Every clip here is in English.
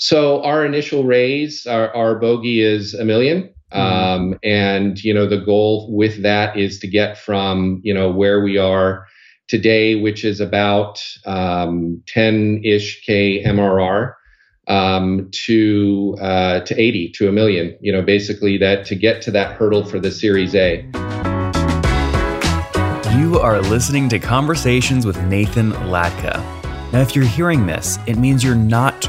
So our initial raise, our, our bogey is a 1000000 mm-hmm. um, and you know the goal with that is to get from you know where we are today, which is about 10-ish um, k MRR, um, to uh, to 80 to a million. You know, basically that to get to that hurdle for the Series A. You are listening to Conversations with Nathan Latka. Now, if you're hearing this, it means you're not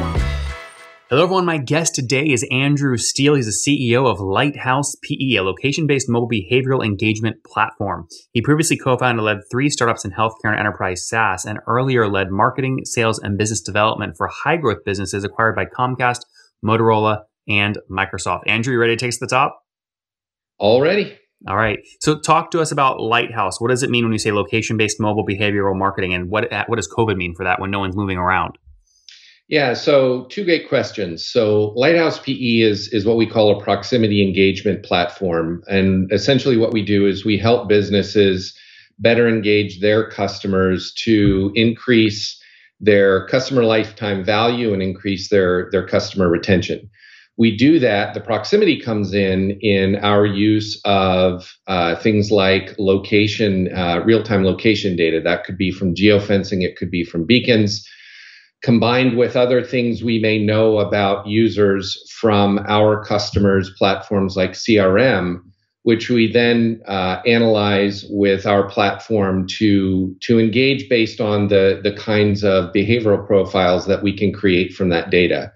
Hello, everyone. My guest today is Andrew Steele. He's the CEO of Lighthouse PE, a location based mobile behavioral engagement platform. He previously co founded and led three startups in healthcare and enterprise SaaS, and earlier led marketing, sales, and business development for high growth businesses acquired by Comcast, Motorola, and Microsoft. Andrew, you ready to take to the top? Already. All right. So, talk to us about Lighthouse. What does it mean when you say location based mobile behavioral marketing, and what, what does COVID mean for that when no one's moving around? Yeah, so two great questions. So Lighthouse PE is is what we call a proximity engagement platform, and essentially what we do is we help businesses better engage their customers to increase their customer lifetime value and increase their their customer retention. We do that. The proximity comes in in our use of uh, things like location, uh, real time location data. That could be from geofencing, it could be from beacons combined with other things we may know about users from our customers' platforms like CRM, which we then uh, analyze with our platform to to engage based on the the kinds of behavioral profiles that we can create from that data.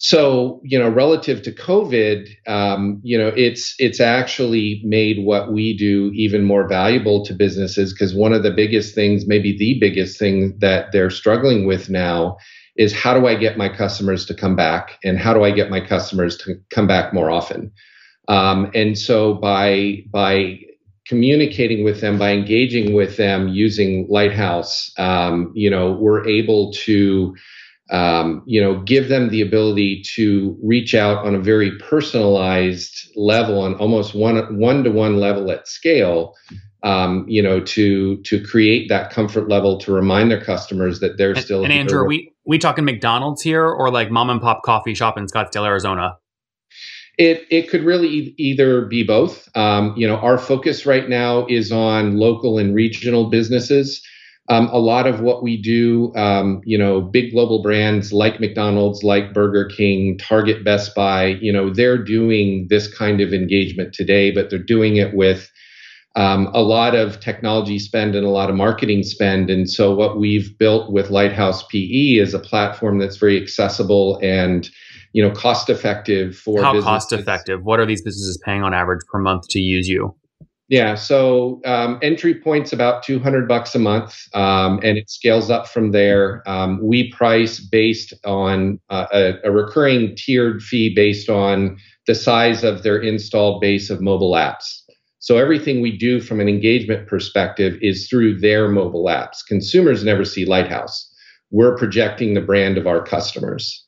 So, you know, relative to COVID, um, you know, it's it's actually made what we do even more valuable to businesses because one of the biggest things, maybe the biggest thing that they're struggling with now is how do I get my customers to come back and how do I get my customers to come back more often? Um, and so by by communicating with them, by engaging with them using Lighthouse, um, you know, we're able to um, you know, give them the ability to reach out on a very personalized level, on almost one one to one level at scale. Um, you know, to to create that comfort level to remind their customers that they're and, still. And Andrew, are we we talking McDonald's here, or like mom and pop coffee shop in Scottsdale, Arizona? It it could really e- either be both. Um, you know, our focus right now is on local and regional businesses. Um, a lot of what we do, um, you know, big global brands like McDonald's, like Burger King, Target, Best Buy, you know, they're doing this kind of engagement today, but they're doing it with um, a lot of technology spend and a lot of marketing spend. And so, what we've built with Lighthouse PE is a platform that's very accessible and you know cost effective for how cost effective? What are these businesses paying on average per month to use you yeah, so um, entry point's about 200 bucks a month, um, and it scales up from there. Um, we price based on uh, a, a, recurring tiered fee based on the size of their installed base of mobile apps. So everything we do from an engagement perspective is through their mobile apps. Consumers never see Lighthouse. We're projecting the brand of our customers.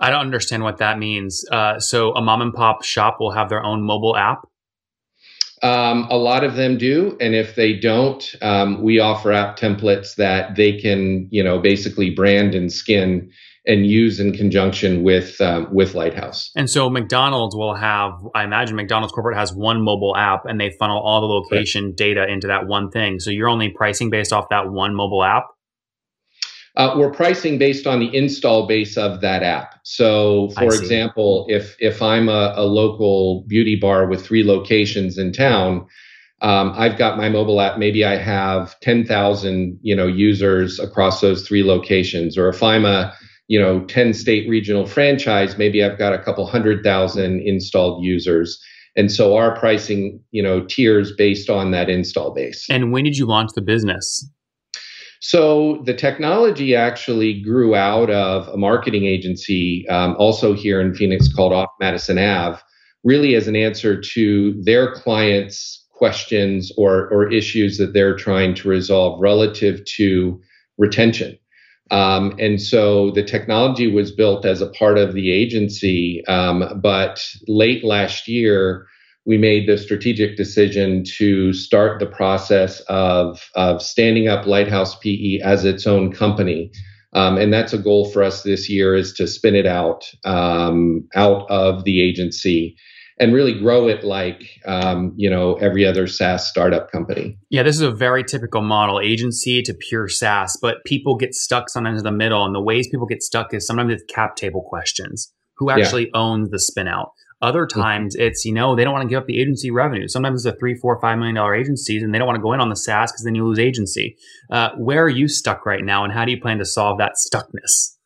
I don't understand what that means. Uh, so a mom and pop shop will have their own mobile app um, a lot of them do, and if they don't, um, we offer app templates that they can, you know, basically brand and skin and use in conjunction with um, with Lighthouse. And so McDonald's will have, I imagine McDonald's corporate has one mobile app, and they funnel all the location right. data into that one thing. So you're only pricing based off that one mobile app. Uh, we're pricing based on the install base of that app. So, for example, if if I'm a, a, local beauty bar with three locations in town, um, I've got my mobile app. Maybe I have ten thousand, you know, users across those three locations. Or if I'm a you know 10 state regional franchise maybe i've got a couple hundred thousand installed users and so our pricing you know tiers based on that install base and when did you launch the business so the technology actually grew out of a marketing agency um, also here in phoenix called off madison ave really as an answer to their clients questions or, or issues that they're trying to resolve relative to retention um, and so the technology was built as a part of the agency. Um, but late last year, we made the strategic decision to start the process of, of standing up Lighthouse PE as its own company. Um, and that's a goal for us this year is to spin it out um, out of the agency and really grow it like um, you know every other SaaS startup company. Yeah, this is a very typical model, agency to pure SaaS. But people get stuck sometimes in the middle, and the ways people get stuck is sometimes it's cap table questions. Who actually yeah. owns the spin out? Other mm-hmm. times it's you know they don't want to give up the agency revenue. Sometimes it's a three, four, five million dollar agencies, and they don't want to go in on the SaaS because then you lose agency. Uh, where are you stuck right now, and how do you plan to solve that stuckness?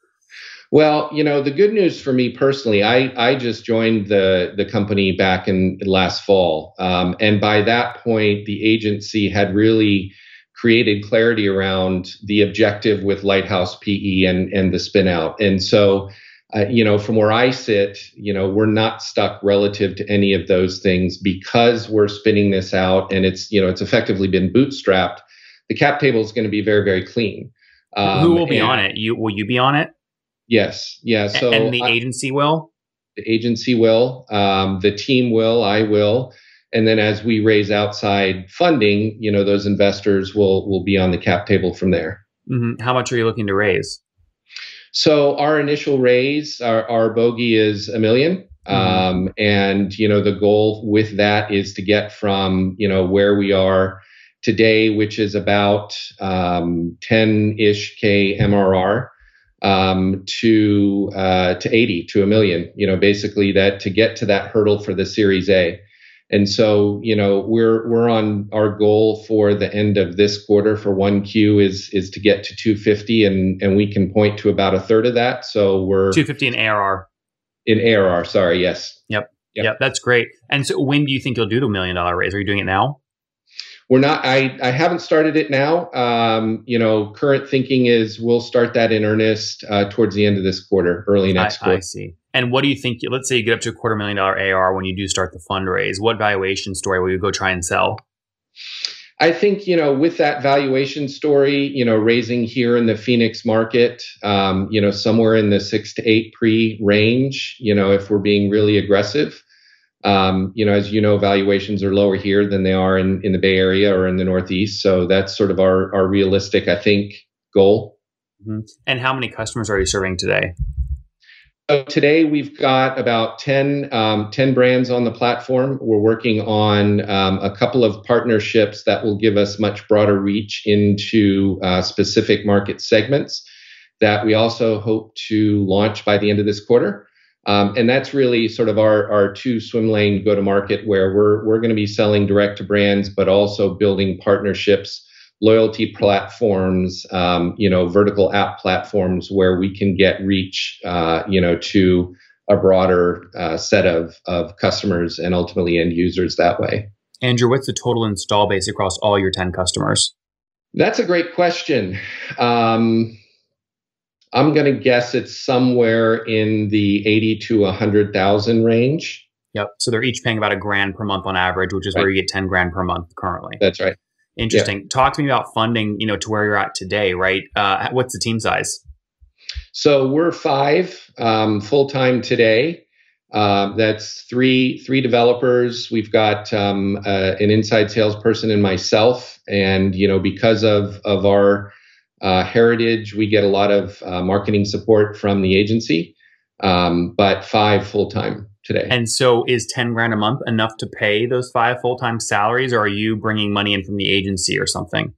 Well, you know, the good news for me personally, I, I just joined the, the company back in last fall. Um, and by that point, the agency had really created clarity around the objective with Lighthouse PE and, and the spinout. And so, uh, you know, from where I sit, you know, we're not stuck relative to any of those things because we're spinning this out and it's, you know, it's effectively been bootstrapped. The cap table is going to be very, very clean. Um, Who will be on it? You will you be on it? Yes. Yeah. So and the I, agency will. The agency will. Um, the team will. I will. And then as we raise outside funding, you know, those investors will will be on the cap table from there. Mm-hmm. How much are you looking to raise? So our initial raise, our, our bogey is a 1000000 mm-hmm. um, and you know the goal with that is to get from you know where we are today, which is about 10 um, ish k MRR, um, to uh, to 80 to a million you know basically that to get to that hurdle for the series a and so you know we're we're on our goal for the end of this quarter for 1q is is to get to 250 and and we can point to about a third of that so we're 250 in arr in arr sorry yes yep Yep. yep. that's great. And so, when do you think you'll do the million dollar raise? Are you doing it now? we're not i i haven't started it now um, you know current thinking is we'll start that in earnest uh, towards the end of this quarter early next I, quarter i see and what do you think let's say you get up to a quarter million dollar ar when you do start the fundraise what valuation story will you go try and sell I think you know with that valuation story, you know, raising here in the Phoenix market, um, you know, somewhere in the six to eight pre range, you know, if we're being really aggressive, um, you know, as you know, valuations are lower here than they are in, in the Bay Area or in the Northeast. So that's sort of our, our realistic, I think, goal. Mm-hmm. And how many customers are you serving today? So today we've got about 10, um, 10 brands on the platform. We're working on um, a couple of partnerships that will give us much broader reach into uh, specific market segments that we also hope to launch by the end of this quarter. Um, and that's really sort of our, our two swim lane go to market where we're, we're going to be selling direct to brands, but also building partnerships, loyalty platforms, um, you know, vertical app platforms where we can get reach, uh, you know, to a broader uh, set of, of customers and ultimately end users that way. Andrew, what's the total install base across all your 10 customers? That's a great question. Um, I'm going to guess it's somewhere in the 80 to 100,000 range. Yep. So they're each paying about a grand per month on average, which is right. where you get 10 grand per month currently. That's right. Interesting. Yeah. Talk to me about funding, you know, to where you're at today, right? Uh, what's the team size? So we're five um, full time today. Uh, that's three three developers. We've got um, uh, an inside salesperson and myself, and you know because of of our Uh, Heritage, we get a lot of uh, marketing support from the agency, um, but five full time today. And so, is ten grand a month enough to pay those five full time salaries, or are you bringing money in from the agency or something?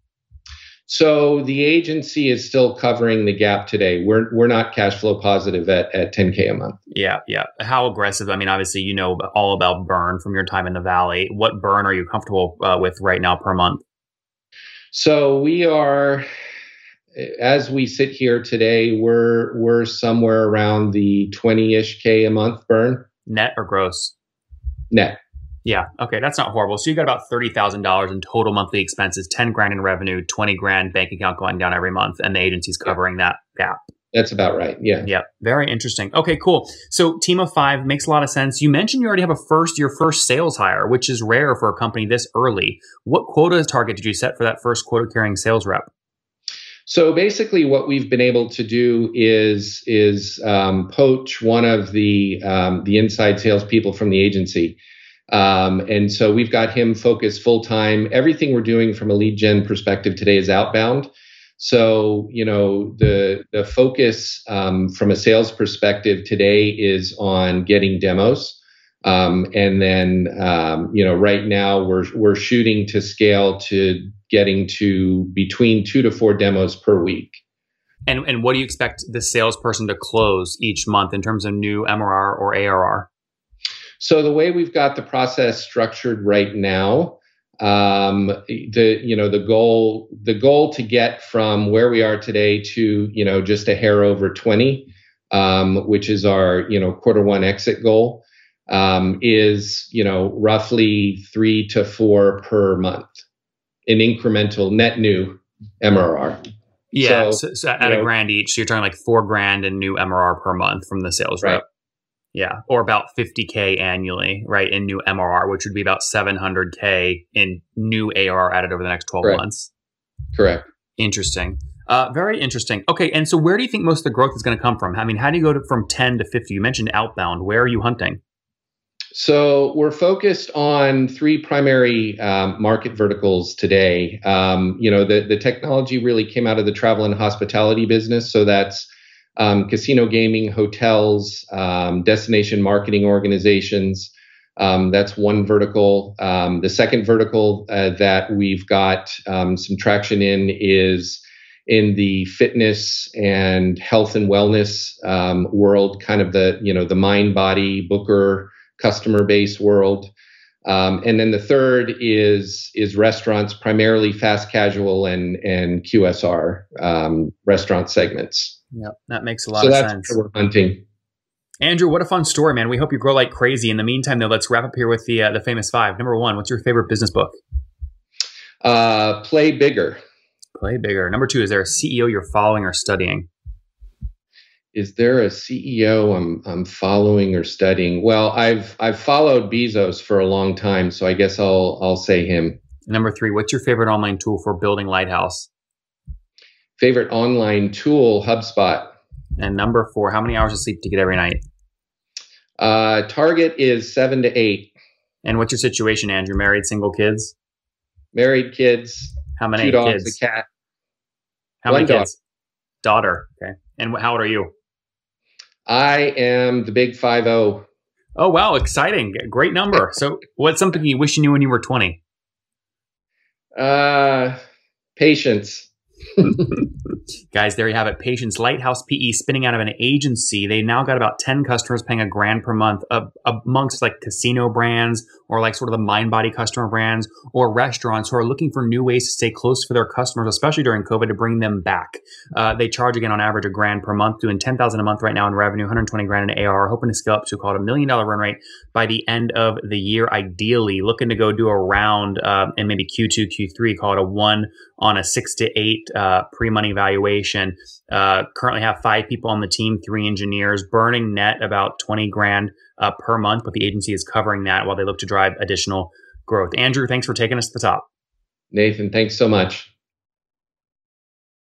So the agency is still covering the gap today. We're we're not cash flow positive at, at 10k a month. Yeah, yeah. How aggressive? I mean, obviously you know all about burn from your time in the valley. What burn are you comfortable uh, with right now per month? So we are, as we sit here today, we're we're somewhere around the 20ish k a month burn. Net or gross? Net. Yeah. Okay. That's not horrible. So you got about thirty thousand dollars in total monthly expenses, ten grand in revenue, twenty grand bank account going down every month, and the agency's covering that gap. That's about right. Yeah. Yeah. Very interesting. Okay, cool. So team of five makes a lot of sense. You mentioned you already have a first your first sales hire, which is rare for a company this early. What quota target did you set for that first quota carrying sales rep? So basically, what we've been able to do is is um, poach one of the um, the inside salespeople from the agency. Um, and so we've got him focused full time. Everything we're doing from a lead gen perspective today is outbound. So you know the the focus um, from a sales perspective today is on getting demos, um, and then um, you know right now we're we're shooting to scale to getting to between two to four demos per week. And and what do you expect the salesperson to close each month in terms of new MRR or ARR? So the way we've got the process structured right now, um, the you know the goal the goal to get from where we are today to you know just a hair over 20, um, which is our you know quarter one exit goal, um, is you know roughly three to four per month in incremental net new MRR. Yeah, so, so, so at a know, grand each, so you're talking like four grand in new MRR per month from the sales right. rep. Yeah, or about 50k annually, right, in new MRR, which would be about 700k in new ARR added over the next 12 Correct. months. Correct. Interesting. Uh, very interesting. Okay, and so where do you think most of the growth is going to come from? I mean, how do you go to, from 10 to 50? You mentioned outbound. Where are you hunting? So we're focused on three primary um, market verticals today. Um, you know, the the technology really came out of the travel and hospitality business, so that's um, casino gaming, hotels, um, destination marketing organizations. Um, that's one vertical. Um, the second vertical uh, that we've got um, some traction in is in the fitness and health and wellness um, world, kind of the you know the Mindbody booker customer base world. and then the third is is restaurants, primarily fast casual and and QSR restaurant segments. Yeah, that makes a lot so of that's sense. Where we're hunting. Andrew, what a fun story, man. We hope you grow like crazy. In the meantime, though, let's wrap up here with the uh, the famous five. Number one, what's your favorite business book? Uh, play bigger. Play bigger. Number two, is there a CEO you're following or studying? Is there a CEO I'm I'm following or studying? Well, I've I've followed Bezos for a long time, so I guess I'll I'll say him. Number three, what's your favorite online tool for building Lighthouse? favorite online tool, HubSpot. And number four, how many hours of sleep do you get every night? Uh, target is seven to eight. And what's your situation, Andrew? Married, single, kids? Married, kids. How many two dogs, kids? a cat. How One many kids? Daughter. Okay. And how old are you? I am the big five zero. Oh wow, exciting! Great number. so, what's something you wish you knew when you were twenty? Uh, patience. Guys, there you have it. Patience Lighthouse PE spinning out of an agency. They now got about 10 customers paying a grand per month uh, amongst like casino brands or like sort of the Mindbody customer brands or restaurants who are looking for new ways to stay close for their customers, especially during COVID to bring them back. Uh, they charge again on average a grand per month, doing 10,000 a month right now in revenue, 120 grand in AR, hoping to scale up to called a million dollar run rate by the end of the year, ideally looking to go do a round uh, in maybe Q2, Q3, call it a one on a six to eight uh, pre-money valuation. Uh, currently have five people on the team, three engineers, burning net about 20 grand uh, per month, but the agency is covering that while they look to drive additional growth. Andrew, thanks for taking us to the top. Nathan, thanks so much.